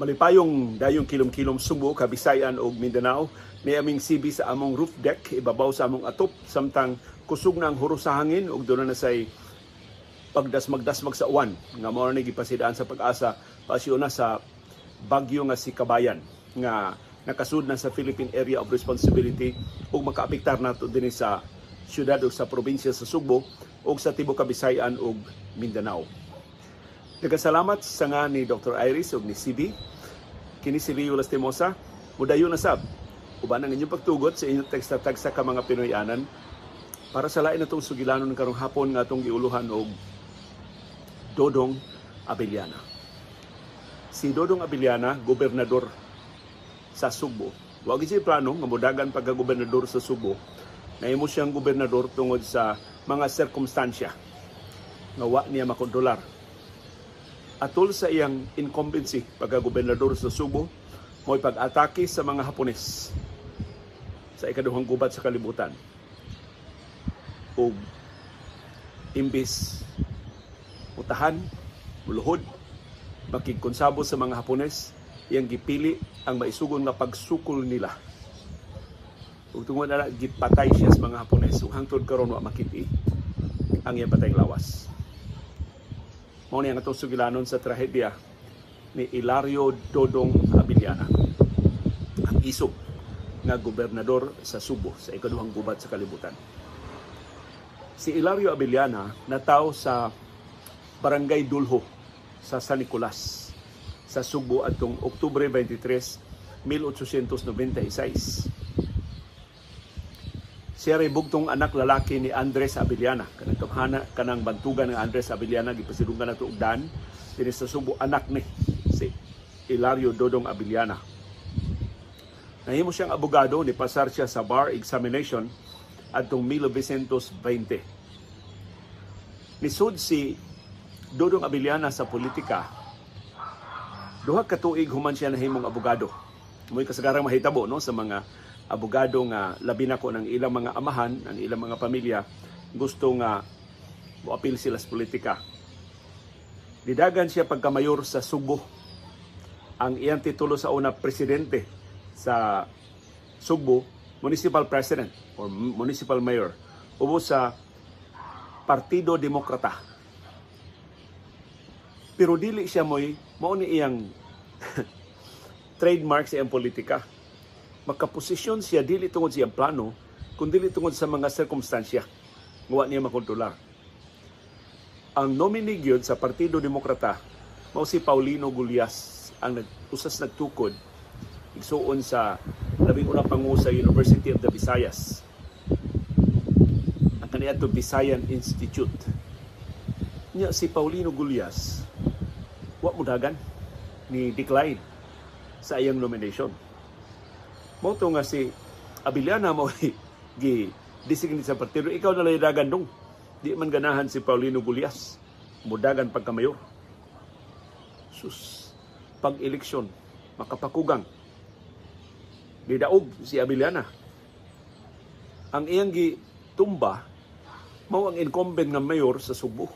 Malipayong dayong kilom-kilom Subo, Kabisayan ug Mindanao ni aming CB sa among roof deck ibabaw sa among atop samtang kusog na ang huro sa hangin ug doon na say pagdasmag-dasmag sa uwan nga mao ni gipasidaan sa pag-asa pasyo na sa bagyo nga si Kabayan nga nakasud na sa Philippine Area of Responsibility ug makaapektar nato dinhi sa syudad ug sa probinsya sa Subo ug sa tibuok Kabisayan ug Mindanao. Nagkasalamat sa nga ni Dr. Iris ug ni CB. Kini si Leo Lastimosa. Mudayo na sab. Uban ang inyong pagtugot sa inyong teksta-teksta ka mga Pinoyanan para sa lain natong sugilanon karong hapon nga atong giuluhan og Dodong Abiliana. Si Dodong Abiliana, gobernador sa Subo. Wa gyud plano nga modagan pagka-gobernador sa Subo. Nahimo siyang gobernador tungod sa mga sirkumstansya nga wa niya makontrolar atol sa iyang incumbency pagka-gobernador sa Subo mo'y pag-atake sa mga Hapones sa ikaduhang gubat sa kalibutan. O imbis utahan, muluhod, makigkonsabo sa mga Hapones, iyang gipili ang maisugon nga pagsukol nila. Ug tungod na gipatay siya sa mga Hapones, ug hangtod karon wa makiti ang iyang patay lawas. Mao ni ang atong sugilanon sa trahedya ni Ilario Dodong Abiliana. Ang isog nga gobernador sa Subo sa ikaduhang gubat sa kalibutan. Si Ilario Abiliana nataw sa Barangay Dulho sa San Nicolas sa Subo atong Oktubre 23, 1896. Siya ray bugtong anak lalaki ni Andres Abiliana. Kanang kamhana kanang bantugan ng Andres Abiliana gipasidunggan nato og dan dinhi sa Subo anak ni si Hilario Dodong Abiliana. Nahimo siyang abogado ni pasar siya sa bar examination adtong 1920. Nisud si Dodong Abiliana sa politika. Duha ka tuig human siya nahimong abogado. Mo'y kasagarang mahitabo no sa mga abogado nga labi na ko ng ilang mga amahan, ng ilang mga pamilya gusto nga moapil sila sa politika. Didagan siya pagkamayor sa Subo. Ang iyang titulo sa una presidente sa Subo, municipal president or municipal mayor, ubo sa Partido Demokrata. Pero dili siya mo'y mao ni iyang trademark sa iyang politika makaposisyon siya dili tungod sa iyang plano, kundi tungod sa mga sirkumstansya. Nga niya makontrolar. Ang nominee gyud sa Partido Demokrata mao si Paulino Gulyas ang nag usas nagtukod igsuon sa labing unang pangu sa University of the Visayas. Ang kaniadto Visayan Institute. Nya si Paulino Gulyas wa mo dagan ni decline sa iyang nomination mo to nga si Abiliana mo gi designate sa partido. Ikaw na dagan dong. Di man ganahan si Paulino Gulias mudagan pagkamayor. Sus pag eleksyon makapakugang. Nidaog si Abiliana ang iyang gi tumba mao ang incumbent nga mayor sa Subo.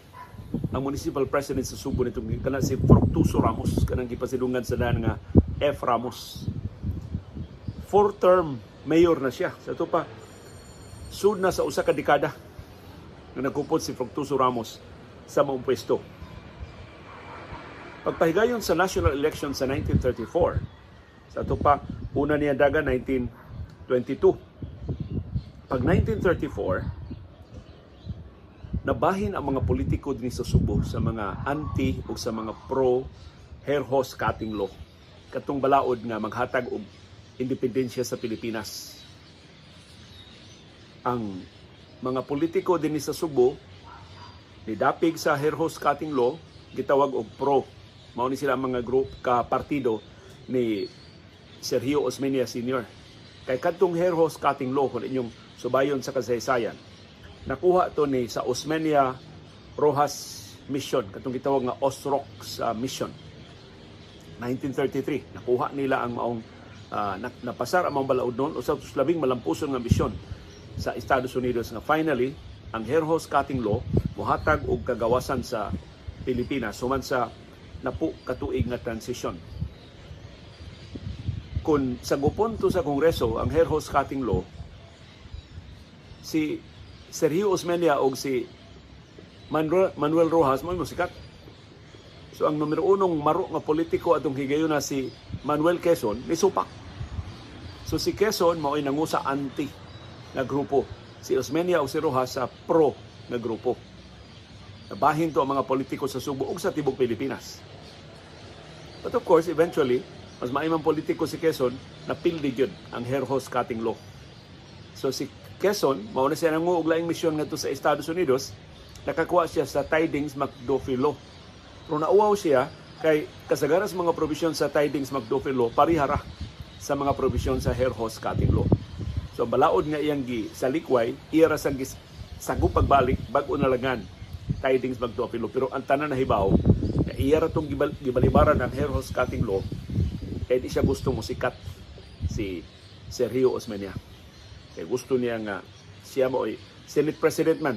Ang municipal president sa Subo nito kana si Fructuoso Ramos kanang gipasidungan sa daan nga F Ramos four-term mayor na siya. Sa ito pa, sud na sa usa ka dekada na nagkupot si Fructuoso Ramos sa maong pwesto. Pagpahigayon sa national election sa 1934, sa ito pa, una niya daga 1922. Pag 1934, nabahin ang mga politiko din sa Subo sa mga anti o sa mga pro hair horse cutting law. Katong balaod nga maghatag og independensya sa Pilipinas. Ang mga politiko din sa Subo nidapig sa hair horse cutting law gitawag og pro mao ni sila mga group ka partido ni Sergio Osmeña Sr. Kay kadtong hair horse cutting law kung inyong subayon sa kasaysayan nakuha to ni sa Osmeña Rojas Mission katong gitawag nga Osrox uh, Mission 1933 nakuha nila ang maong uh, napasar ang mga balaod noon usab sa labing malampuson nga misyon sa Estados Unidos nga finally ang hair horse cutting law mohatag og kagawasan sa Pilipinas human sa napo katuig nga transition kung sa gupunto sa Kongreso ang hair horse cutting law, si Sergio Osmeña o si Manuel, Manuel Rojas mo sikat. So ang numero unong maro nga politiko atong higayon na si Manuel Quezon ni supak. So si Quezon mao nangusa anti nga grupo. Si Osmeña o si Rojas sa pro nga grupo. Nabahin to ang mga politiko sa Subo ug sa tibok Pilipinas. But of course, eventually, mas maimang politiko si Quezon na pildi yun ang hair horse cutting law. So si Quezon, mao na siya nangu og laing misyon ngadto sa Estados Unidos, nakakuha siya sa Tidings McDuffie law. Pero nauwaw siya kay kasagaras mga provision sa Tidings McDuffie law parihara sa mga provision sa hair horse cutting law. So balaod nga iyang gi sa likway, iya ra sang sagup pagbalik bag-o na Tidings McDuffie law. Pero ang tanan na hibaw, na iya ra gibal, gibalibaran ng hair horse cutting law, kaya di siya gusto mo sikat si Sergio Osmeña. Kaya gusto niya nga siya mo Senate President man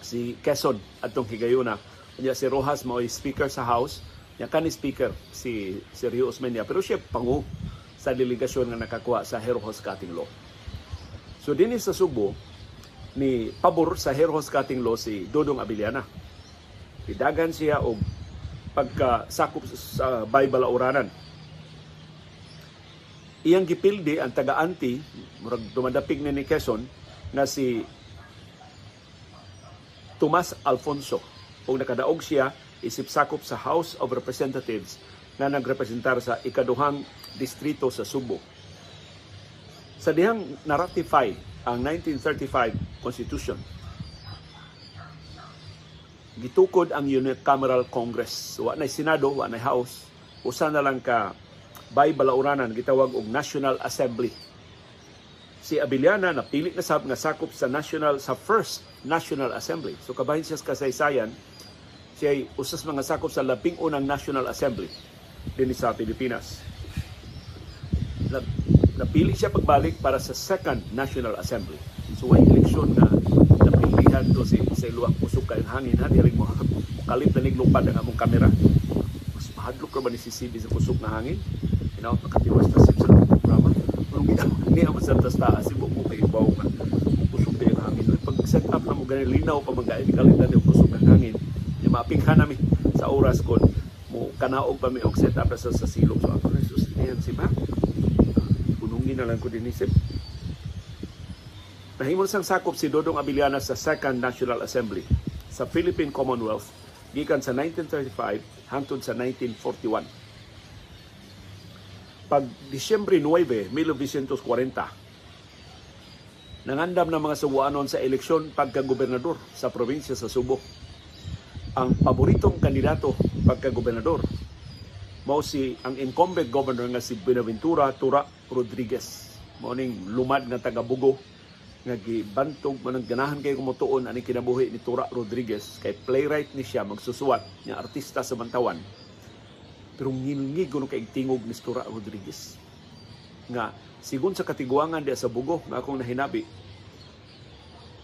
si Quezon atong higayuna. Kanya si Rojas mo ay Speaker sa House. Niya kani Speaker si Sergio Osmeña. Pero siya pangu sa delegasyon nga nakakuha sa hair horse cutting law. So din sa Subo, ni pabor sa hair horse cutting law si Dodong Abiliana. Idagan siya og pagkasakop sa Bible Uranan iyang gipildi ang taga-anti murag dumadapig ni, ni Quezon na si Tomas Alfonso ug nakadaog siya isip sakop sa House of Representatives na nagrepresentar sa ikaduhang distrito sa Subo. Sa dihang na-ratify ang 1935 Constitution, gitukod ang Unicameral Congress. Wa na Senado, wa na House. Usa na lang ka bay balauranan gitawag og National Assembly. Si Abiliana napili na sab nga sakop sa National sa first National Assembly. So kabahin siya sa kasaysayan, siya usas mga sakop sa labing unang National Assembly din sa Pilipinas. Na, napili siya pagbalik para sa second National Assembly. So way eleksyon na napilihan to si sa iluwang pusok kay hangin ha diri mo kalit na niglupad ang among kamera. Mas mahadlok ka ba ni CB sa pusok na hangin? you know, nakatiwas na sa programa. Hindi ako sa taas, si Buko kay Ibaw nga, kusog na yung hangin. Pag set up na mo ganyan, linaw pa mga kalit na yung kusog ng hangin, yung mapinghan namin sa oras ko, mo kanaog pa mi og set up sa, sa silong. So ako na sustain si ba? Punungin na lang ko din isip. Nahimol sang sakop si Dodong Abiliana sa Second National Assembly sa Philippine Commonwealth gikan sa 1935 hangtod sa 1941 pag Disyembre 9, 1940, nangandam ng mga Subuanon sa eleksyon pagka-gobernador sa probinsya sa Subo. Ang paboritong kandidato pagka-gobernador mao si ang incumbent governor nga si Benaventura Tura Rodriguez. Mao ning lumad nga taga Bugo nga gibantog man ganahan kay kumutuon ani kinabuhi ni Tura Rodriguez kay playwright ni siya magsusuwat nga artista sa Bantawan pero ngilngig kuno kay tingog ni Stura Rodriguez. Nga sigon sa katiguangan diya sa bugo nga akong nahinabi,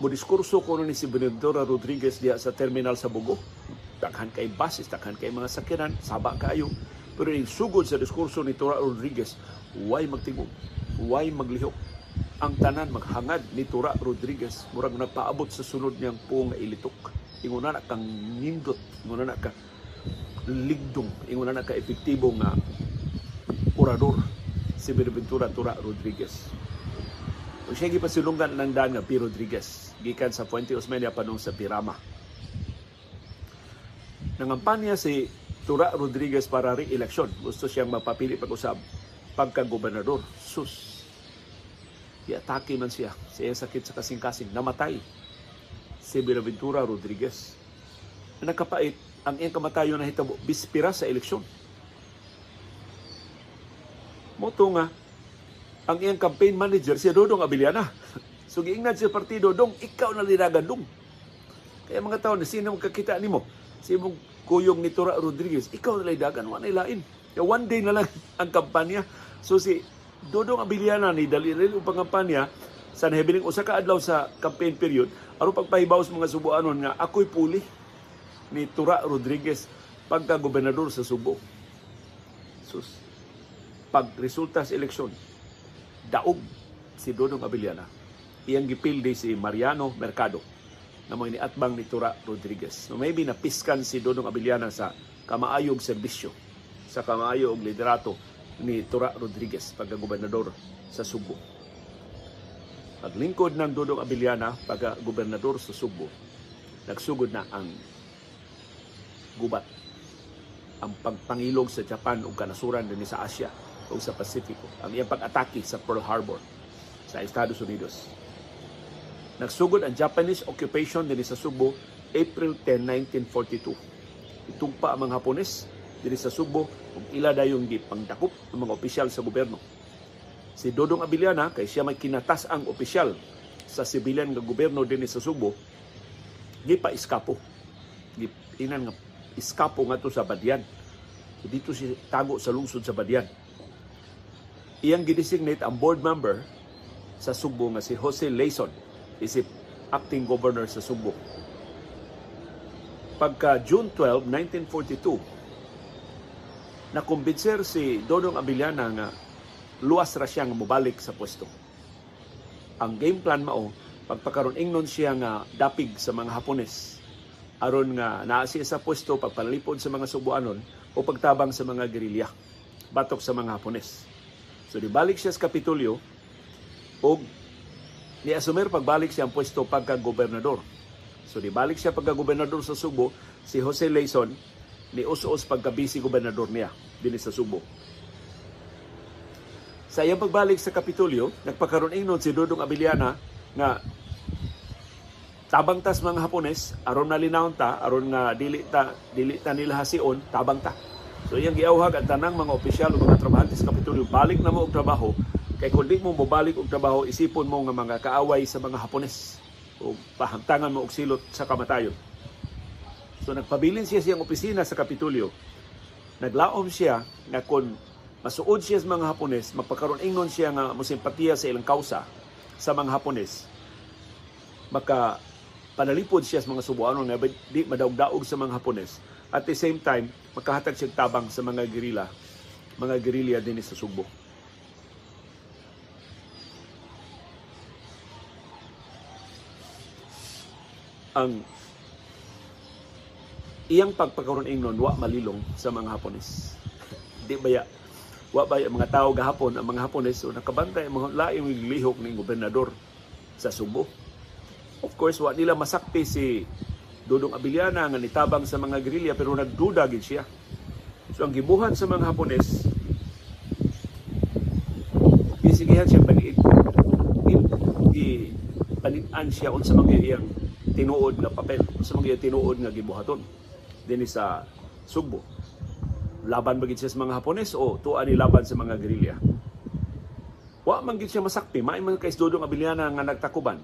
mo diskurso ko ni si Benedora Rodriguez diya sa terminal sa bugo. Takhan kay basis, takhan kay mga sakyanan, saba kayo. Pero yung sugod sa diskurso ni Tora Rodriguez, way magtingog, way maglihok. Ang tanan maghangad ni Tora Rodriguez, murag nagpaabot sa sunod niyang puong ilitok. Inguna na kang nindot, inguna na ka ligdong ingon na ka epektibo nga orador si Benaventura Tura Rodriguez. O siya gipasilungan ng daan nga P. Rodriguez gikan sa Puente Osmeña panong sa Pirama. Nangampanya si Tura Rodriguez para re-election. Gusto siyang mapapili pag-usab pagka-gobernador. Sus. Iatake man siya. Siya sakit sa kasing-kasing. Namatay si Benaventura Rodriguez. Nakapait ang iyang kamatayon na hitabo bispira sa eleksyon. Moto nga, ang iyang campaign manager si Dodong Abiliana. So giingnan siya partido, Dong, ikaw na linagan, Dong. Kaya mga tao na sino kakita ni mo? Si mong kuyong ni Tora Rodriguez, ikaw na linagan, wala lain. Kaya one day na lang ang kampanya. So si Dodong Abiliana ni dalilin ang pangampanya sa nahibiling usa ka adlaw sa campaign period aron pagpahibaw sa mga subuanon nga ako'y puli ni Tura Rodriguez pagka gobernador sa Subo. Sus. pag resulta sa eleksyon daog si Dodong Abiliana iyang gipildi si Mariano Mercado na mo iniatbang ni Tura Rodriguez. So maybe napiskan si Dodong Abiliana sa kamaayog serbisyo sa kamaayog liderato ni Tura Rodriguez pagka-gobernador sa Subo. Paglingkod ng Dodong Abiliana pagka-gobernador sa Subo, nagsugod na ang gubat ang pagpangilog sa Japan ug kanasuran dinhi sa Asia o sa Pasifiko ang iyang pag-atake sa Pearl Harbor sa Estados Unidos Nagsugod ang Japanese occupation din sa Subo April 10, 1942. Itugpa ang mga Hapones din sa Subo ug ila dayong gipangdakop ng mga opisyal sa gobyerno. Si Dodong Abiliana kay siya may kinatas ang opisyal sa civilian nga gobyerno din sa Subo gipa iskapo. Giinan nga iskapo ngadto sa Badian. So dito si tago sa lungsod sa Badian. Iyang gidesignate ang board member sa Subo nga si Jose Layson isip acting governor sa Subo. Pagka June 12, 1942, nakumbinser si Dodong Abiliana nga luwas ra siya nga mobalik sa pwesto. Ang game plan mao, pagpakaroon ingnon siya nga dapig sa mga Hapones aron nga naa siya sa pwesto pagpalipod sa mga Subuanon o pagtabang sa mga gerilya batok sa mga Hapones. So di balik siya sa Kapitulyo og ni Asumer pagbalik siya ang pwesto pagka-gobernador. So di balik siya pagka-gobernador sa Subo, si Jose Layson ni us-us pagka-vice gobernador niya dinhi sa Subo. Sa iyang pagbalik sa Kapitolyo, nagpakaroon ingnon si Dudong Abiliana nga tabang tas mga Hapones aron na linawon ta aron nga dili ta dili ta nila hasion tabang ta so iyang giawhag ang tanang mga opisyal ug mga trabahante sa Kapitolyo balik na mo og trabaho Kay kung di mo mobalik og trabaho, isipon mo nga mga kaaway sa mga Hapones o pahamtangan mo og silot sa kamatayon. So nagpabilin siya siyang opisina sa Kapitulyo. Naglaom siya na kung masuod siya sa mga Hapones, magpakaroon ingon siya nga musimpatiya sa ilang kausa sa mga Hapones. Maka panalipod siya sa mga Subuano nga di madaog-daog sa mga Hapones. At the same time, makahatag siya tabang sa mga gerilla, mga gerilya din sa Subo. ang iyang pagpakaroon ingnon wa malilong sa mga Hapones. Di baya wa ba mga tao gahapon ang mga Hapones so nakabantay mga laing lihok ng gobernador sa Subo. Of course, wa nila masakti si Dudong Abiliana nga nitabang sa mga gerilya pero nagduda gid siya. So ang gibuhan sa mga Hapones gisigihan siya paniid. Gi panitan siya unsa mga iyang tinuod nga papel sa mga tinuod nga gibuhaton dinhi sa Sugbo laban ba siya sa mga Hapones o tuwa ni laban sa mga gerilya wa man gid siya masakpi may man kay Dodong Abiliana nga nagtakuban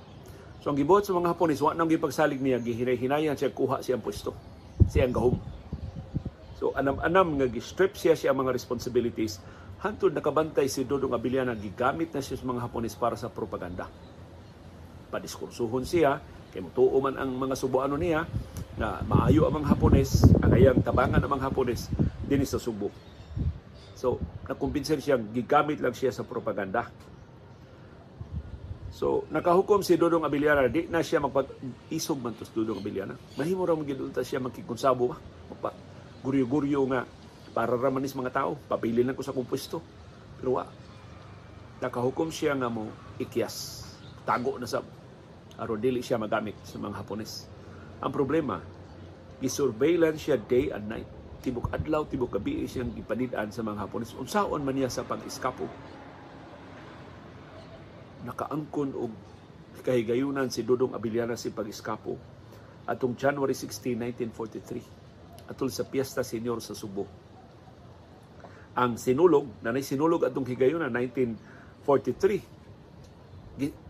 so ang gibuhat sa mga Hapones wa nang gipagsalig niya gihinay-hinayan siya kuha siyang pwesto siyang gahom so anam-anam nga gi-strip siya siya mga responsibilities hantod nakabantay si Dodong Abiliana gigamit na siya sa mga Hapones para sa propaganda padiskursuhon siya Kay mutuo man ang mga Subuano niya na maayo ang mga Hapones, ang ayang tabangan ang mga Hapones din sa Subo. So, nakumbinser siyang gigamit lang siya sa propaganda. So, nakahukom si Dodong Abiliana, di na siya magpag-isog man to Dodong Abiliana. Mahimo ra magidulta siya magkikonsabo ba? Magpa guryo-guryo nga para ramanis mga tao. Papili lang ko sa kumpuesto. Pero wa. Nakahukom siya nga mo ikyas. Tago na sa aron dili siya magamit sa mga Hapones. Ang problema, gisurveillance siya day and night. Tibok adlaw, tibok gabi siyang ipanidaan sa mga Hapones. Unsaon man niya sa pag-iskapo. Nakaangkon og kahigayunan si Dodong Abiliana si pag-iskapo atong January 16, 1943 atol sa Piesta Senior sa Subo. Ang sinulog, nanay sinulog atong higayunan 1943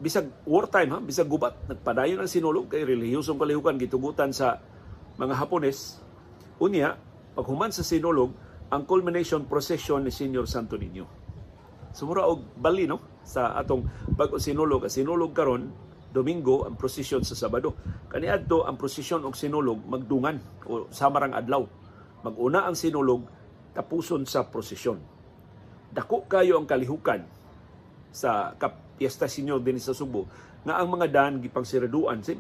bisag wartime ha, bisag gubat, nagpadayon ang sinulog kay relihiyosong kalihukan gitugutan sa mga Hapones. Unya, paghuman sa sinulog, ang culmination procession ni Senior Santo Niño. Sumura og bali no sa atong bag sinulog, sinulog karon Domingo ang prosesyon sa Sabado. Kaniadto ang prosesyon og sinulog magdungan o samarang adlaw. Maguna ang sinulog tapuson sa prosesyon. dako kayo ang kalihukan sa Piesta Senyor din sa Subo nga ang mga daan gipangsiraduan sin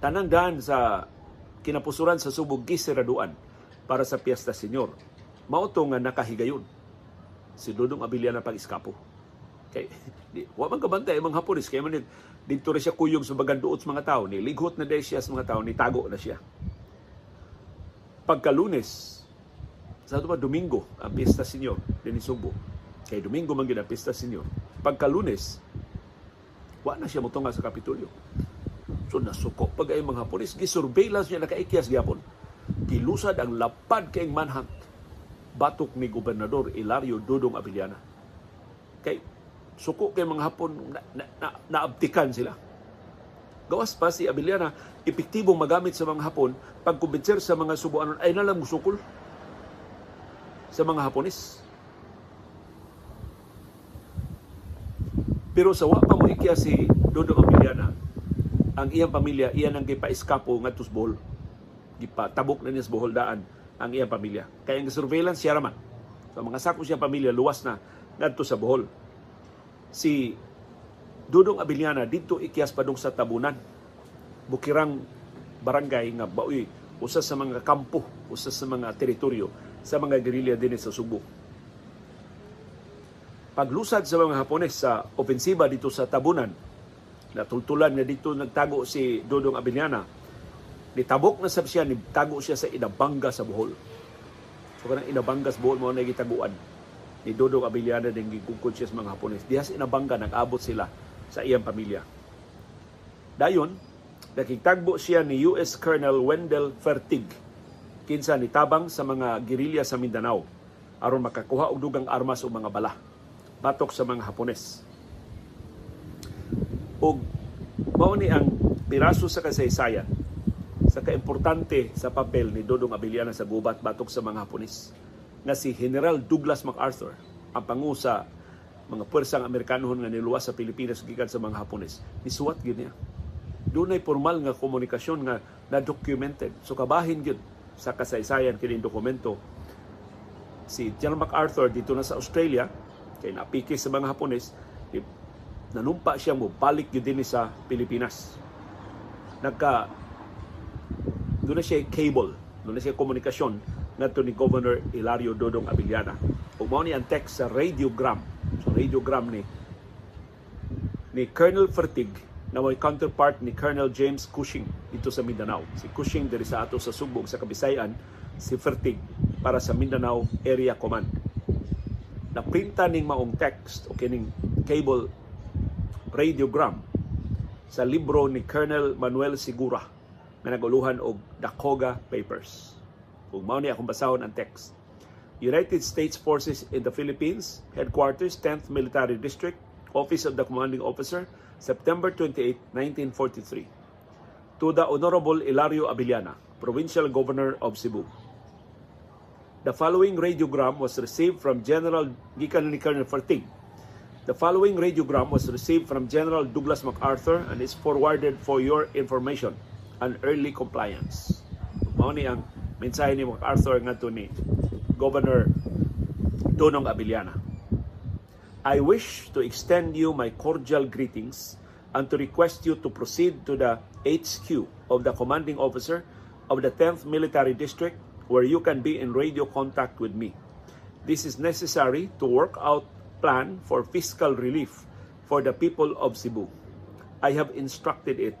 tanang daan sa kinapusuran sa Subo gisiraduan para sa Piesta Senyor. Mao nga nakahigayon si Dudong Abiliana pag-iskapo. Kay di, wa man kabantay mga Hapones kay man dito rin siya kuyog sa baganduot sa mga tao ni lighot na dahil siya sa mga tao ni tago na siya. Pagka-Lunes, sa ito ba Domingo ang Piesta Senyor din Subo. Kay Domingo man gid ang Piesta Senyor. Pagka-Lunes, wa na siya motunga sa Kapitolyo. So nasuko pag ay mga pulis, gisurveillance niya nakaikyas gyapon. Gilusad ang lapad kay manhunt batok ni Gobernador Ilario Dodong Abiliana. Kay suko kay mga Hapon na, na, na, naabtikan sila. Gawas pa si Abiliana, epektibong magamit sa mga Hapon pagkumbinser sa mga subuanon ay nalang musukol sa mga Haponis. Pero sa wa pa mo ikya si Dodong Abiliana, ang iyang pamilya, iyan ang gipa-eskapo nga tusbol. Gipatabok na niya sa Bohol daan ang iyang pamilya. Kaya ang surveillance siya raman. So mga sako siya pamilya, luwas na ngadto sa Bohol. Si Dudong Abiliana dito ikyas padung sa tabunan. Bukirang barangay nga baoy usa sa mga kampo, usa sa mga teritoryo sa mga gerilya din sa Subo. Paglusad sa mga Hapones sa opensiba dito sa tabunan, natultulan na dito nagtago si Dudong Abiliana Nitabok na sab siya, nitago siya sa Inabanga sa Bohol. So kanang Inabanga sa Bohol mo na gitaguan ni Dodong Abiliana din gigugkod siya sa mga Hapones. Diha sa Inabanga nag-abot sila sa iyang pamilya. Dayon, nakitagbo siya ni US Colonel Wendell Fertig kinsa nitabang sa mga gerilya sa Mindanao aron makakuha og dugang armas o mga bala batok sa mga Hapones. Og mao ni ang piraso sa kasaysayan sa kaimportante sa papel ni Dodong Abiliana sa gubat batok sa mga Hapones na si General Douglas MacArthur ang pangu sa mga puwersang Amerikanohon nga niluwas sa Pilipinas gikan sa mga Hapones. Nisuwat gyud niya. Dunay formal nga komunikasyon nga na documented so kabahin gyud sa kasaysayan kini dokumento. Si General MacArthur dito na sa Australia kay napiki sa mga Hapones nanumpa siya mo balik gyud dinhi sa Pilipinas. Nagka doon na siya cable, doon na siya komunikasyon ngadto ni Governor Hilario Dodong Abiliana. Ug mao ni ang text sa radiogram. So radiogram ni ni Colonel Fertig na may counterpart ni Colonel James Cushing dito sa Mindanao. Si Cushing diri sa ato sa Subo sa Kabisayan, si Fertig para sa Mindanao Area Command. Naprinta ning maong text o kining cable radiogram sa libro ni Colonel Manuel Sigura nga naguluhan og Dakoga Papers. Kung mao ni akong basahon ang text. United States Forces in the Philippines, Headquarters, 10th Military District, Office of the Commanding Officer, September 28, 1943. To the Honorable Ilario Abiliana, Provincial Governor of Cebu. The following radiogram was received from General Gikan Colonel Fertig. The following radiogram was received from General Douglas MacArthur and is forwarded for your information and early compliance. Mao ni ang mensahe ni MacArthur ngadto ni Governor Donong Abiliana. I wish to extend you my cordial greetings and to request you to proceed to the HQ of the commanding officer of the 10th Military District where you can be in radio contact with me. This is necessary to work out plan for fiscal relief for the people of Cebu. I have instructed it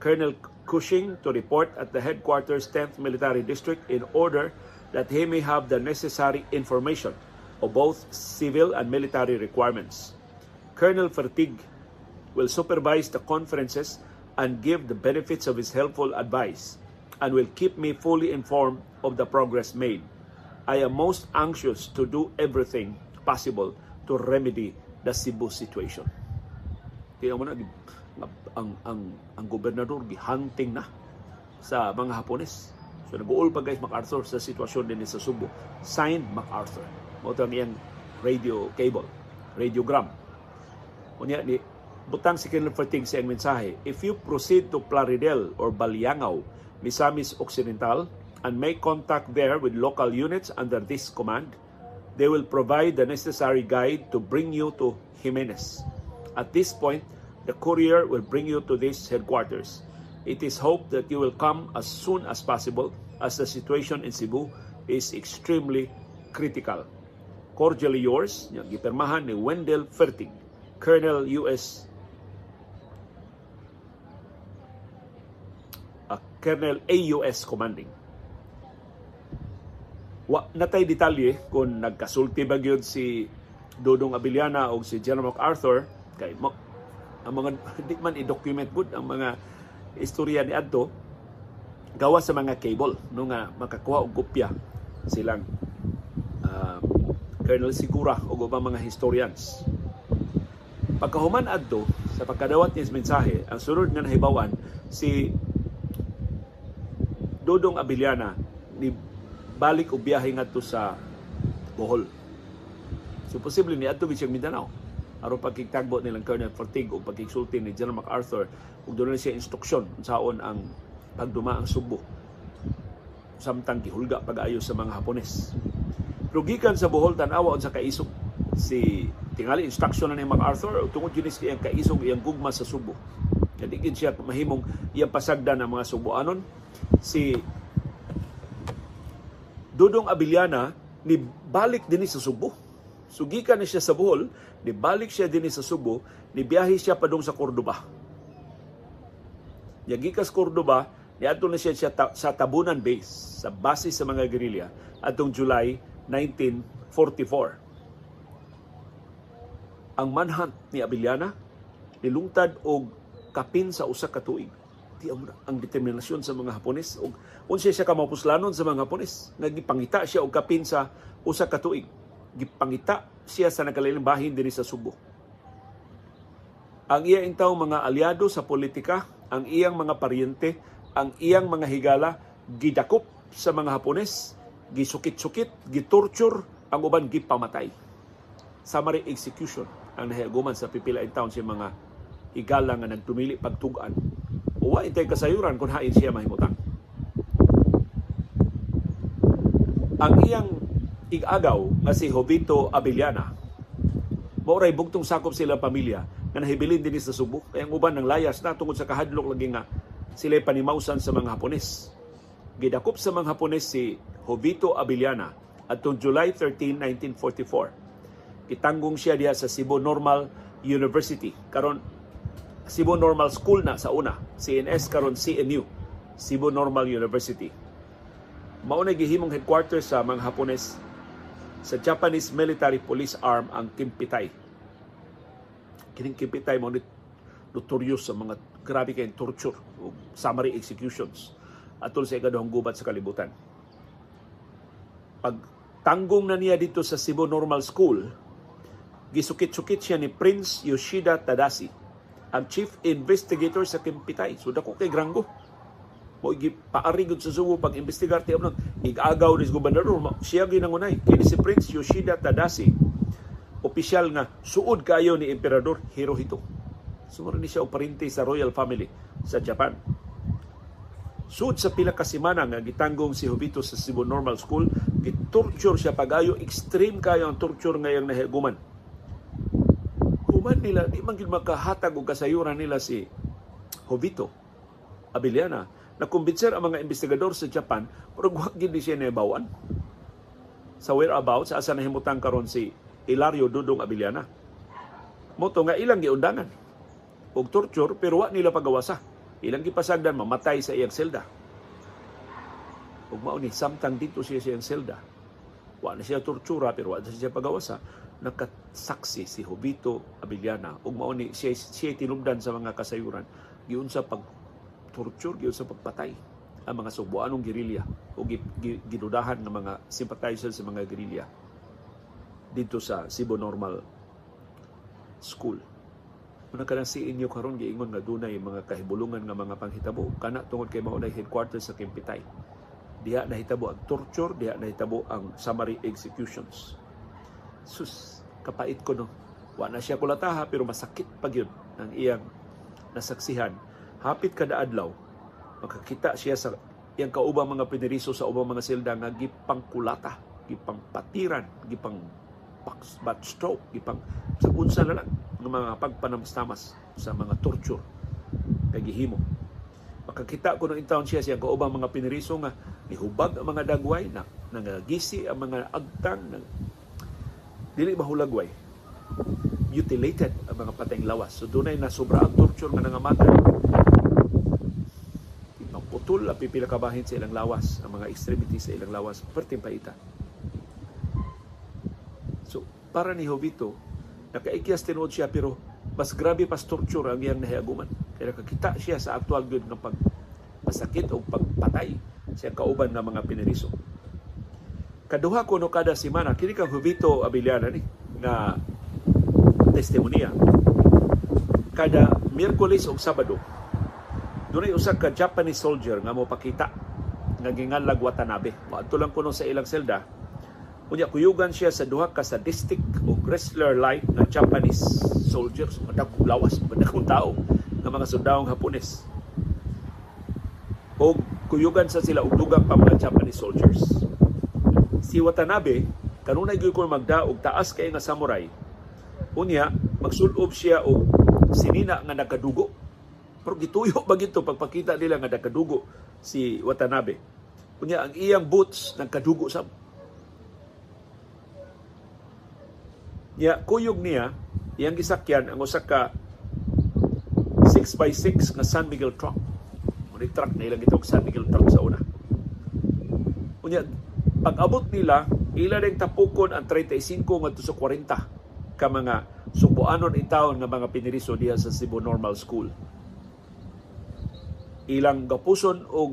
Colonel Cushing to report at the headquarters 10th Military District in order that he may have the necessary information of both civil and military requirements. Colonel Fertig will supervise the conferences and give the benefits of his helpful advice and will keep me fully informed of the progress made. I am most anxious to do everything possible to remedy the Cebu situation. Tingnan mo na, ang ang ang gobernador gihunting na sa mga Hapones. So nag-uol pa guys MacArthur sa sitwasyon din sa Subo. Signed MacArthur. Mo iyang radio cable, radiogram. Unya ni butang si Colonel Fertig sa mensahe, if you proceed to Plaridel or Balyangaw, Misamis Occidental, and make contact there with local units under this command, They will provide the necessary guide to bring you to Jimenez. At this point, the courier will bring you to this headquarters. It is hoped that you will come as soon as possible as the situation in Cebu is extremely critical. Cordially yours, yung gipirmahan ni Wendell Fertig, Colonel US uh, Colonel AUS Commanding. Wa natay detalye kung nagkasulti ba gyud si Dodong Abiliana o si General MacArthur kay mo ang mga di man i-document good ang mga istorya ni adto gawa sa mga cable no nga makakuha og kopya silang uh, Colonel Sigura o ubang mga historians. Pagkahuman adto sa pagkadawat niya mensahe, ang sunod nga nahibawan si Dodong Abiliana ni balik og biyahe ngadto sa Bohol. So posible ni adto siyang Mindanao aron pagkigtagbo nilang Colonel Fortig o pagkigsulti ni General MacArthur ug doon siya instruksyon saon ang pagduma ang Subo samtang gihulga pag-ayo sa mga Hapones. Pero gikan sa Bohol tanawa sa kaisog si tingali instruction na ni MacArthur tungod yun iyang kaisog iyang gugma sa Subo. Kadigin siya mahimong iyang pasagdan ng mga Suboanon. Si Dudong Abiliana ni balik din sa Subo. Sugikan ni siya sa Bohol, ni balik siya din sa Subo, ni biyahe siya padung sa Cordoba. Yagikas Cordoba, Niadto na siya, siya ta- sa Tabunan Base, sa base sa mga gerilya, atong July 1944. Ang manhunt ni Abiliana nilungtad og kapin sa usa ka tuig. Di ang, determinasyon sa mga Hapones og unsa siya ka mapuslanon sa mga Hapones nagipangita siya og kapin sa usa ka tuig. Gipangita siya sa nakalaling bahin dinhi sa Subo. Ang iya intaw mga aliado sa politika, ang iyang mga paryente ang iyang mga higala gidakop sa mga Hapones, gisukit-sukit, gitorture, ang uban gipamatay. Summary execution ang nahiaguman sa pipila in town sa mga higala nga nagtumili pagtugan. Uwa intay kasayuran kung hain siya mahimutang. Ang iyang igagaw nga si Jovito Abiliana, mauray bugtong sakop sila pamilya nga nahibilin din sa Subo. Kaya ang uban ng layas na tungod sa kahadlok lagi nga sila panimausan sa mga Hapones. Gidakop sa mga Hapones si Jovito Abiliana atong July 13, 1944. Kitanggong siya diha sa Cebu Normal University. Karon Cebu Normal School na sa una, CNS karon CNU, Cebu Normal University. Mao na gihimong headquarters sa mga Hapones sa Japanese Military Police Arm ang Kimpitay. Kining Kimpitay mo notorious sa mga grabe kayong torture o summary executions atol sa ikaduhang gubat sa kalibutan. Pag tanggong na niya dito sa Cebu Normal School, gisukit-sukit siya ni Prince Yoshida Tadashi, ang chief investigator sa Kimpitay. So dako kay Grango. Mo paarigod sa Cebu pag investigar tiyo nang igagaw ni gobernador siya ginangunay kini si Prince Yoshida Tadashi. Opisyal nga suod kayo ni Emperador Hirohito. Sumuro ni siya og parinti sa royal family sa Japan. Sud sa pila ka semana nga gitanggong si Jovito sa Cebu Normal School, gitorture siya pagayo. Extreme kayo ang torture ngayong nahigaguman. Human nila di man gid makahatag og kasayuran nila si Jovito Abiliana na kumbinser ang mga investigador sa Japan pero wa gid siya nabawan sa whereabouts sa asa nahimutang karon si Ilario Dudong Abiliana. Moto nga ilang giundangan og torture pero wa nila pagawasa. Ilang gipasagdan mamatay sa iyang selda. Ug mao ni samtang dito siya sa iyang selda. Wa na siya tortura pero wa na siya pagawasa. Nakasaksi si Jovito Abiliana ug mao ni siya, siya tinubdan sa mga kasayuran giun sa pag torture giun sa pagpatay ang mga subuanong gerilya o gidudahan ng mga sympathizers sa mga gerilya dito sa Cebu Normal School Una ka si inyo karon giingon nga dunay mga kahibulungan nga mga panghitabo kana tungod kay mao headquarters sa Kimpitay. Diha nahitabo ang torture, diha nahitabo ang summary executions. Sus, kapait ko no. Wa na siya kulataha pero masakit pa gyud ang iyang nasaksihan. Hapit kada adlaw makakita siya sa iyang kaubang mga piniriso sa ubang mga selda nga gipangkulata, gipang patiran gipang bat stroke gipang sa unsa na lang ng mga pagpanamstamas sa mga torture kay gihimo. Makakita ko ng intawon siya siya kaubang mga piniriso nga nihubag ang mga dagway na nangagisi ang mga agtang ng dili mahulagway mutilated ang mga patayng lawas. So dunay na sobra ang torture nga nangamatan putol ang pipila kabahin sa ilang lawas ang mga extremities sa ilang lawas perting so para ni Jovito nakaikyas tinuod siya pero mas grabe pas torture ang iyang nahiaguman. Kaya nakakita siya sa aktual good ng pagpasakit o pagpatay sa kauban ng mga piniriso kaduha ko no kada semana kini kang Jovito Abiliana ni na testimonya. Kada Miyerkules o Sabado Dunay usa ka Japanese soldier nga mo pakita nga gingalag Watanabe. Maadto lang kuno sa ilang selda. Unya kuyugan siya sa duha ka sadistic o wrestler like na Japanese soldiers, madagong lawas, madagong tao nga mga sundawong Hapones. O kuyugan sa sila og dugang pa mga Japanese soldiers. Si Watanabe kanunay gyud ko magdaog taas kay nga samurai. Unya magsulob siya og sinina nga nakadugo pero gituyo ba gito pagpakita nila nga nakadugo si Watanabe. Kunya ang iyang boots nagkadugo sa Ya, kuyog niya, iyang gisakyan ang usa ka 6x6 nga San Miguel truck. Muna truck na ilang itong San Miguel truck sa una. Kunya, pag abot nila, ila rin tapukon ang 35 ngadto sa 40 ka mga subuanon in town nga mga piniriso diha sa Cebu Normal School ilang gapuson og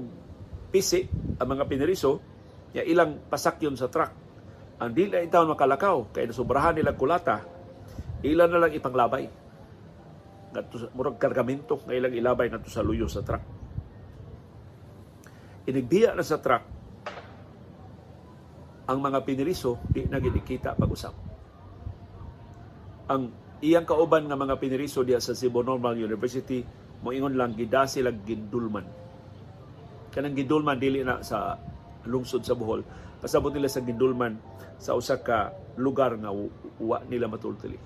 pisi ang mga piniriso ya ilang pasakyon sa truck. Ang dili na taon makalakaw kay nasubrahan nila kulata ilan na lang ipanglabay. Ngadto murag kargamento nga ilang ilabay ngadto sa luyo sa truck. Inigbiya na sa truck ang mga piniriso di na ginikita pag-usap. Ang iyang kauban nga mga piniriso diya sa Cebu Normal University moingon lang gida sila gindulman. Kanang gindulman dili na sa lungsod sa Bohol. Pasabot nila sa gindulman sa usa ka lugar nga wa nila matultili.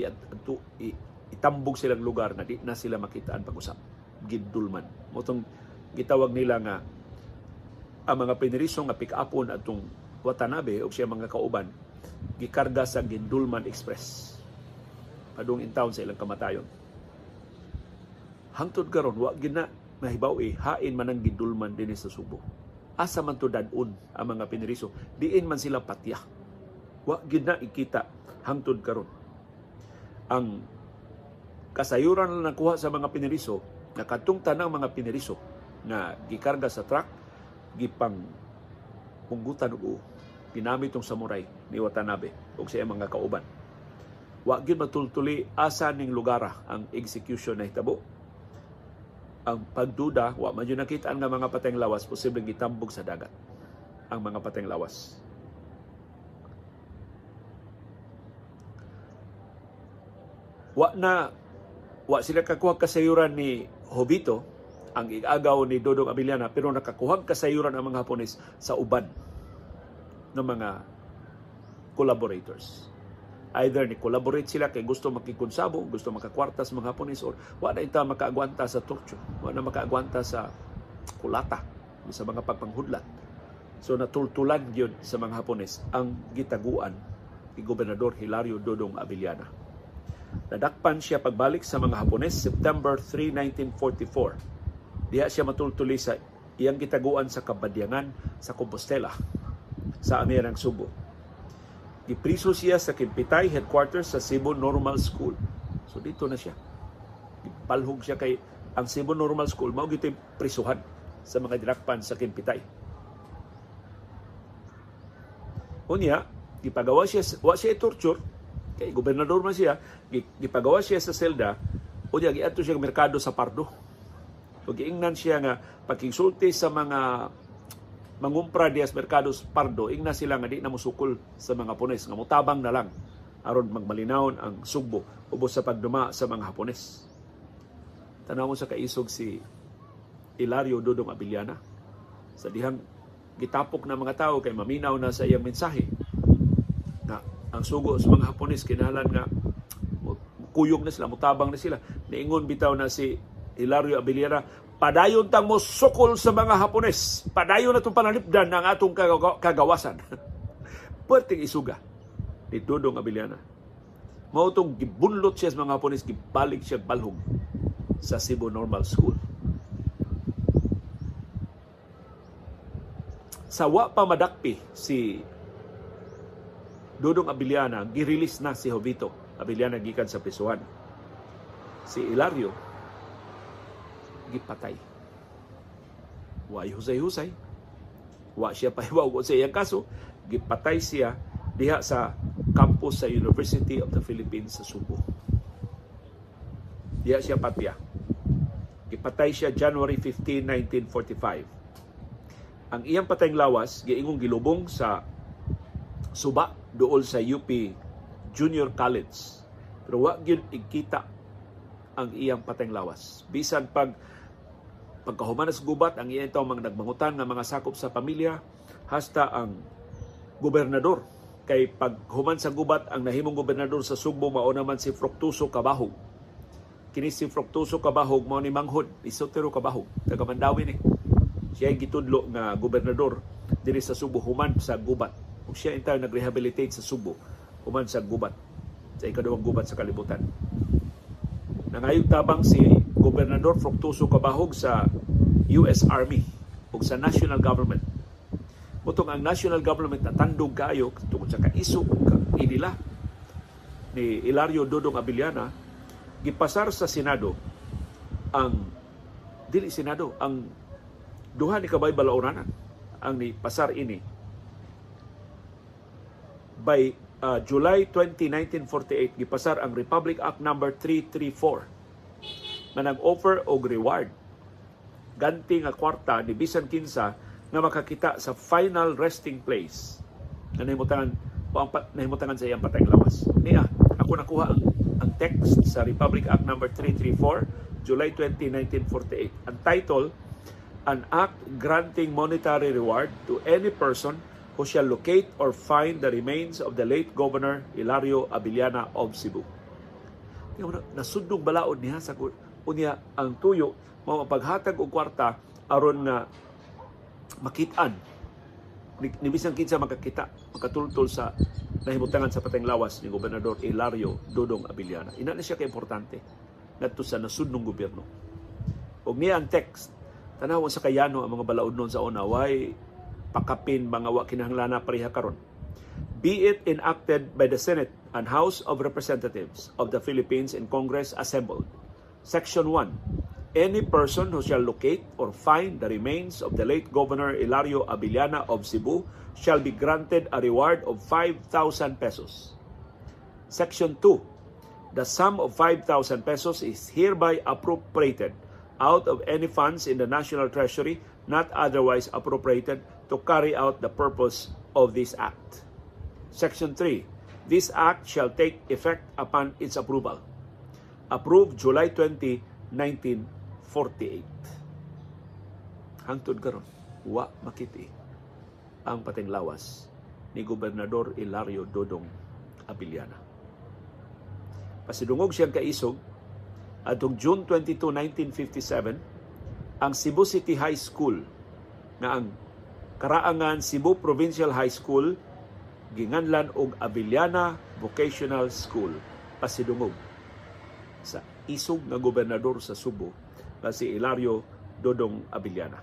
At itambog silang lugar na di na sila makitaan pag-usap. Gindulman. Motong gitawag nila nga ang mga piniriso nga pick-upon atong Watanabe o siya mga kauban gikarga sa Gindulman Express. Padung in town sa ilang kamatayon hangtod karon wa gina mahibaw eh hain man ang gidulman dinhi sa Subo. Asa man to dadun ang mga piniriso. Diin man sila patya. Wa gina ikita hangtod karon. Ang kasayuran na nakuha sa mga piniriso nakatong tanang mga piniriso na gikarga sa truck gipang punggutan og ginamit tong samurai ni Watanabe ug sa mga kauban. Wa gyud matultuli asa ning lugar ang execution na hitabo ang pagduda, wa man yun nakita nga mga pateng lawas, posibleng gitambog sa dagat ang mga pateng lawas. Wa na, wa sila kakuha kasayuran ni Hobito, ang igagaw ni Dodong Abiliana, pero nakakuha kasayuran ang mga Hapones sa uban ng mga collaborators either ni collaborate sila kay gusto makikonsabo, gusto makakwarta sa mga Hapones or wala ita makaagwanta sa torture, wala makaagwanta sa kulata, sa mga pagpanghudlat. So natultulan yun sa mga Hapones ang gitaguan ni Gobernador Hilario Dodong Abiliana. Nadakpan siya pagbalik sa mga Hapones September 3, 1944. Diha siya matultuli sa iyang gitaguan sa Kabadyangan sa Compostela sa Amirang Subo Gipriso siya sa Kimpitay headquarters sa Cebu Normal School. So dito na siya. Palhog siya kay ang Cebu Normal School mao gito prisuhan sa mga dinakpan sa Kimpitay. Unya, gipagawa siya wa siya torture kay gobernador man siya, gipagawa siya sa selda unya giadto siya merkado sa Pardo. So giingnan siya nga pagkisulti sa mga mangumpra dias merkados pardo ingna sila nga di na musukol sa mga Hapones nga mutabang na lang aron magmalinawon ang sugbo ubos sa pagduma sa mga Hapones. Tanaw mo sa kaisog si Ilario Dodong Abiliana sa dihang gitapok na mga tao kay maminaw na sa iyang mensahe na ang sugo sa mga Hapones kinahanglan nga kuyog na sila, mutabang na sila. Niingon bitaw na si Hilario Abiliera, padayon tang mo sukol sa mga Hapones. Padayon na itong panalipdan ng atong kagawasan. Pwedeng isuga ni Dodong Abiliana. Mao itong gibunlot siya sa mga Hapones, gibalik siya balhog sa Cebu Normal School. Sa wa pa madakpi si Dodong Abiliana, girelease na si Jovito Abiliana gikan sa prisuhan. Si Ilario gipatay. Wa husay-husay. Wa siya pahiwaw sa iyang kaso. Gipatay siya diha sa campus sa University of the Philippines sa Subo. Diha siya patya. Gipatay siya January 15, 1945. Ang iyang patayng lawas giingong gilubong sa suba dool sa UP Junior College. Pero wa gyud ikita ang iyang patayng lawas. Bisan pag pagkahuman sa gubat ang iyang taong mga nagmangutan nga mga sakop sa pamilya hasta ang gobernador kay paghuman sa gubat ang nahimong gobernador sa Sugbo mao naman si Fructuso Cabahog. Kini si Fructuso Cabahog mao ni Manghod, Isotero Cabahog, taga Mandawi ni. Siya ay gitudlo nga gobernador diri sa Subo human sa gubat. Ug siya intay nagrehabilitate sa Subo human sa gubat sa ikaduhang gubat sa kalibutan. Nangayog tabang si Gobernador Fructuoso Cabahog sa US Army ug sa national government. Mutong ang national government na tandog kayo tungkol sa kaiso inila ni Ilario Dodong Abiliana gipasar sa Senado ang dili Senado ang duha ni kabay balaoranan ang ni pasar ini by uh, July 20, 1948 gipasar ang Republic Act number 334 na nag-offer og reward ganti nga kwarta ni bisan kinsa nga makakita sa final resting place na nahimutangan nahimutangan sa iyang patayng lawas. Niya, ako nakuha ang, ang text sa Republic Act number 334 July 20, 1948. Ang title, An Act Granting Monetary Reward to Any Person who shall locate or find the remains of the late Governor Hilario Abiliana of Cebu. Nasundong balaod niya sa unya ang tuyo mao paghatag og kwarta aron nga makitaan ni, bisan kinsa makakita makatultol sa nahimutangan sa pateng lawas ni Gobernador Hilario Dodong Abiliana. Ina na siya ka importante ngadto sa nasudnong gobyerno. Og niya ang text tanawon sa kayano ang mga balaod noon sa una why pakapin mga wa kinahanglan pareha karon. Be it enacted by the Senate and House of Representatives of the Philippines in Congress assembled. Section 1. Any person who shall locate or find the remains of the late Governor Ilario Abiliana of Cebu shall be granted a reward of 5,000 pesos. Section 2. The sum of 5,000 pesos is hereby appropriated out of any funds in the National Treasury not otherwise appropriated to carry out the purpose of this act. Section 3. This act shall take effect upon its approval. Approved July 20, 1948. Hangtod karon, wa makiti ang pating lawas ni Gobernador Ilario Dodong Abiliana. Pasidungog siyang kaisog atong June 22, 1957, ang Cebu City High School nga ang Karaangan Cebu Provincial High School ginganlan og Abiliana Vocational School pasidungog sa isog nga gobernador sa Subo nga si Ilario Dodong Abiliana.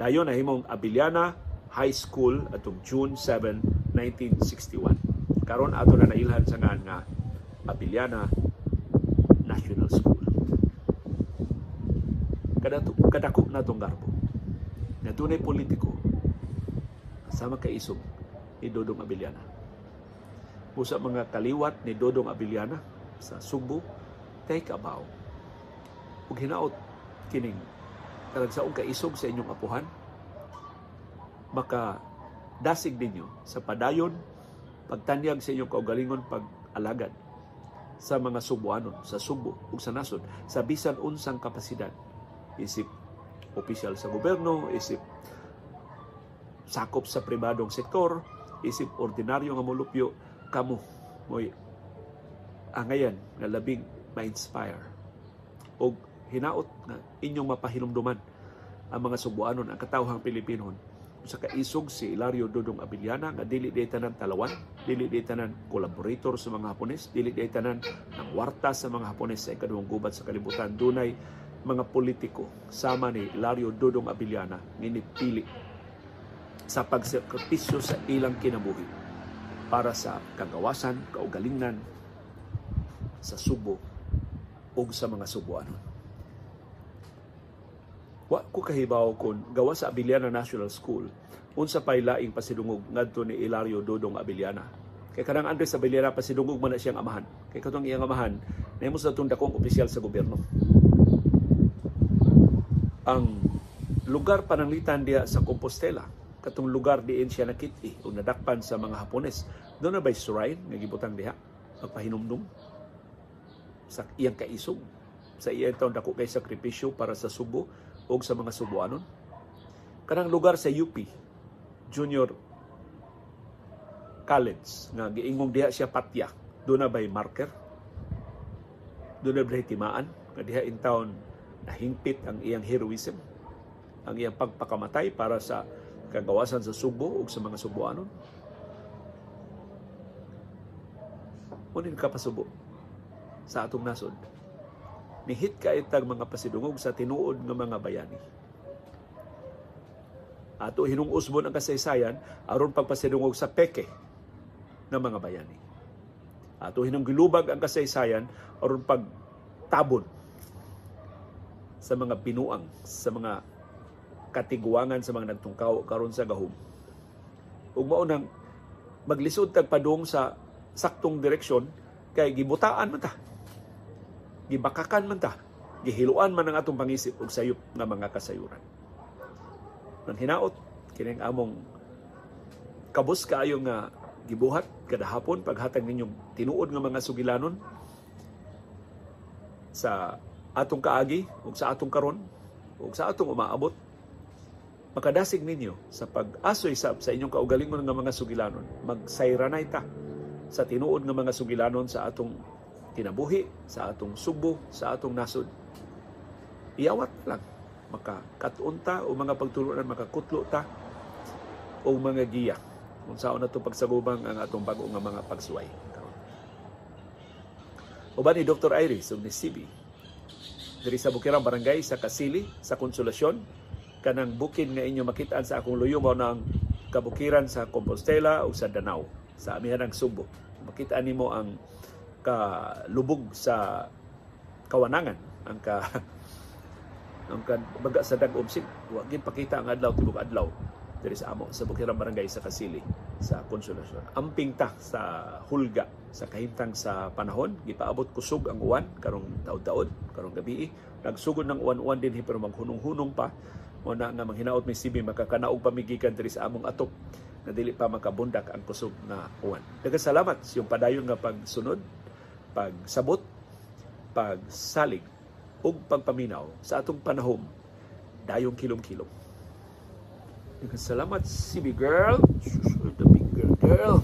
Dayon nahimong Abiliana High School atong June 7, 1961. Karon ato na nailhan sa nga nga Abiliana National School. Kadako kadako na tong garbo na tunay politiko kasama kay isog ni Dodong Abiliana. Musa mga kaliwat ni Dodong Abiliana sa Subo kay Kabaw. Ug hinaot kining karagsaong kaisog sa inyong apuhan maka dasig ninyo sa padayon pagtanyag sa inyong kaugalingon pag-alagad sa mga Subuanon, sa Subo ug sa nasod sa bisan unsang kapasidad isip opisyal sa gobyerno, isip sakop sa pribadong sektor isip ordinaryo nga molupyo kamo moy angayan nga labing ma-inspire og hinaot nga inyong mapahinumduman ang mga subuanon ang katawhang Pilipinon sa kaisog si Ilario Dodong Abiliana nga dili di tanan talawan, dili di tanan collaborator sa mga Hapones, dili di tanan ng warta sa mga Hapones sa ikaduhang gubat sa kalibutan. Dunay mga politiko sama ni Ilario Dodong Abiliana nginipili sa pagsakripisyo sa ilang kinabuhi para sa kagawasan, kaugalingan sa Subo ug sa mga Subuanon. Wa ko kahibaw kon gawa sa Abiliana National School unsa pay laing pasidungog ngadto ni Ilario Dodong Abiliana. Kay kanang Andres Abiliana pasidungog man na siyang amahan. Kay katong iyang amahan nahimo sa tong dakong opisyal sa gobyerno. Ang lugar pananglitan diya sa Compostela katong lugar diin siya nakiti o nadakpan sa mga Hapones. Doon na ba'y shrine nga gibutang diha magpahinumdum sa iyang kaisog sa iyang taon dako kay sakripisyo para sa Subo o sa mga Subuanon. Kanang lugar sa UP, Junior College, nga giingong diha siya patya, doon na ba'y marker? Doon na ba'y timaan? Nga diha in town nahingpit ang iyang heroism, ang iyang pagpakamatay para sa kagawasan sa Subo o sa mga Subuanon? Munin ka pasubo sa atong nasod nihit ka itag mga pasidungog sa tinuod ng mga bayani. Ato hinungusbon ang kasaysayan aron pagpasidungog sa peke ng mga bayani. Ato hinunggilubag ang kasaysayan aron pagtabon sa mga binuang, sa mga katiguangan sa mga nagtungkaw karon sa gahom. Ug mao nang maglisod tag padung sa saktong direksyon kay gibutaan man ta gibakakan man ta, gihiluan man ang atong pangisip og sayop nga mga kasayuran. Nang hinaot kining among kabus kaayo nga gibuhat kada hapon paghatag ninyong tinuod nga mga sugilanon sa atong kaagi ug sa atong karon ug sa atong umaabot makadasig ninyo sa pag-asoy sab sa inyong kaugalingon nga mga sugilanon magsayranay ta sa tinuod nga mga sugilanon sa atong kinabuhi sa atong Subo, sa atong nasod. Iyawat lang makakatunta o mga pagtulunan makakutlo ta o mga giya kung saan na ito pagsagubang ang atong bago nga mga pagsuway. Uban ni Dr. Iris ug ni CB diri sa Bukirang Barangay sa Kasili sa Konsolasyon kanang bukid nga inyo makitaan sa akong luyo mao nang kabukiran sa Compostela o sa Danau sa amihan ng Subo. Makita nimo ang ka lubog sa kawanangan ang ka ang ka baga sa dagom sig wa gid pakita ang adlaw tibok adlaw. Diri sa amo sa Bukirang Barangay sa Kasili sa Konsolasyon. Amping ta sa hulga sa kahimtang sa panahon gipaabot kusog ang uwan karong taud-taud karong gabi. Nagsugod ng uwan-uwan din pero maghunong-hunong pa. Mo na nga manghinaot mi sibi makakanaog pamigikan diri sa among atop na dili pa makabundak ang kusog na uwan. Daghang salamat sa yung padayon nga pagsunod pagsabot, pagsalig ug pagpaminaw sa atong panahom dayong kilom-kilom. Salamat, CB girl. The big girl. girl.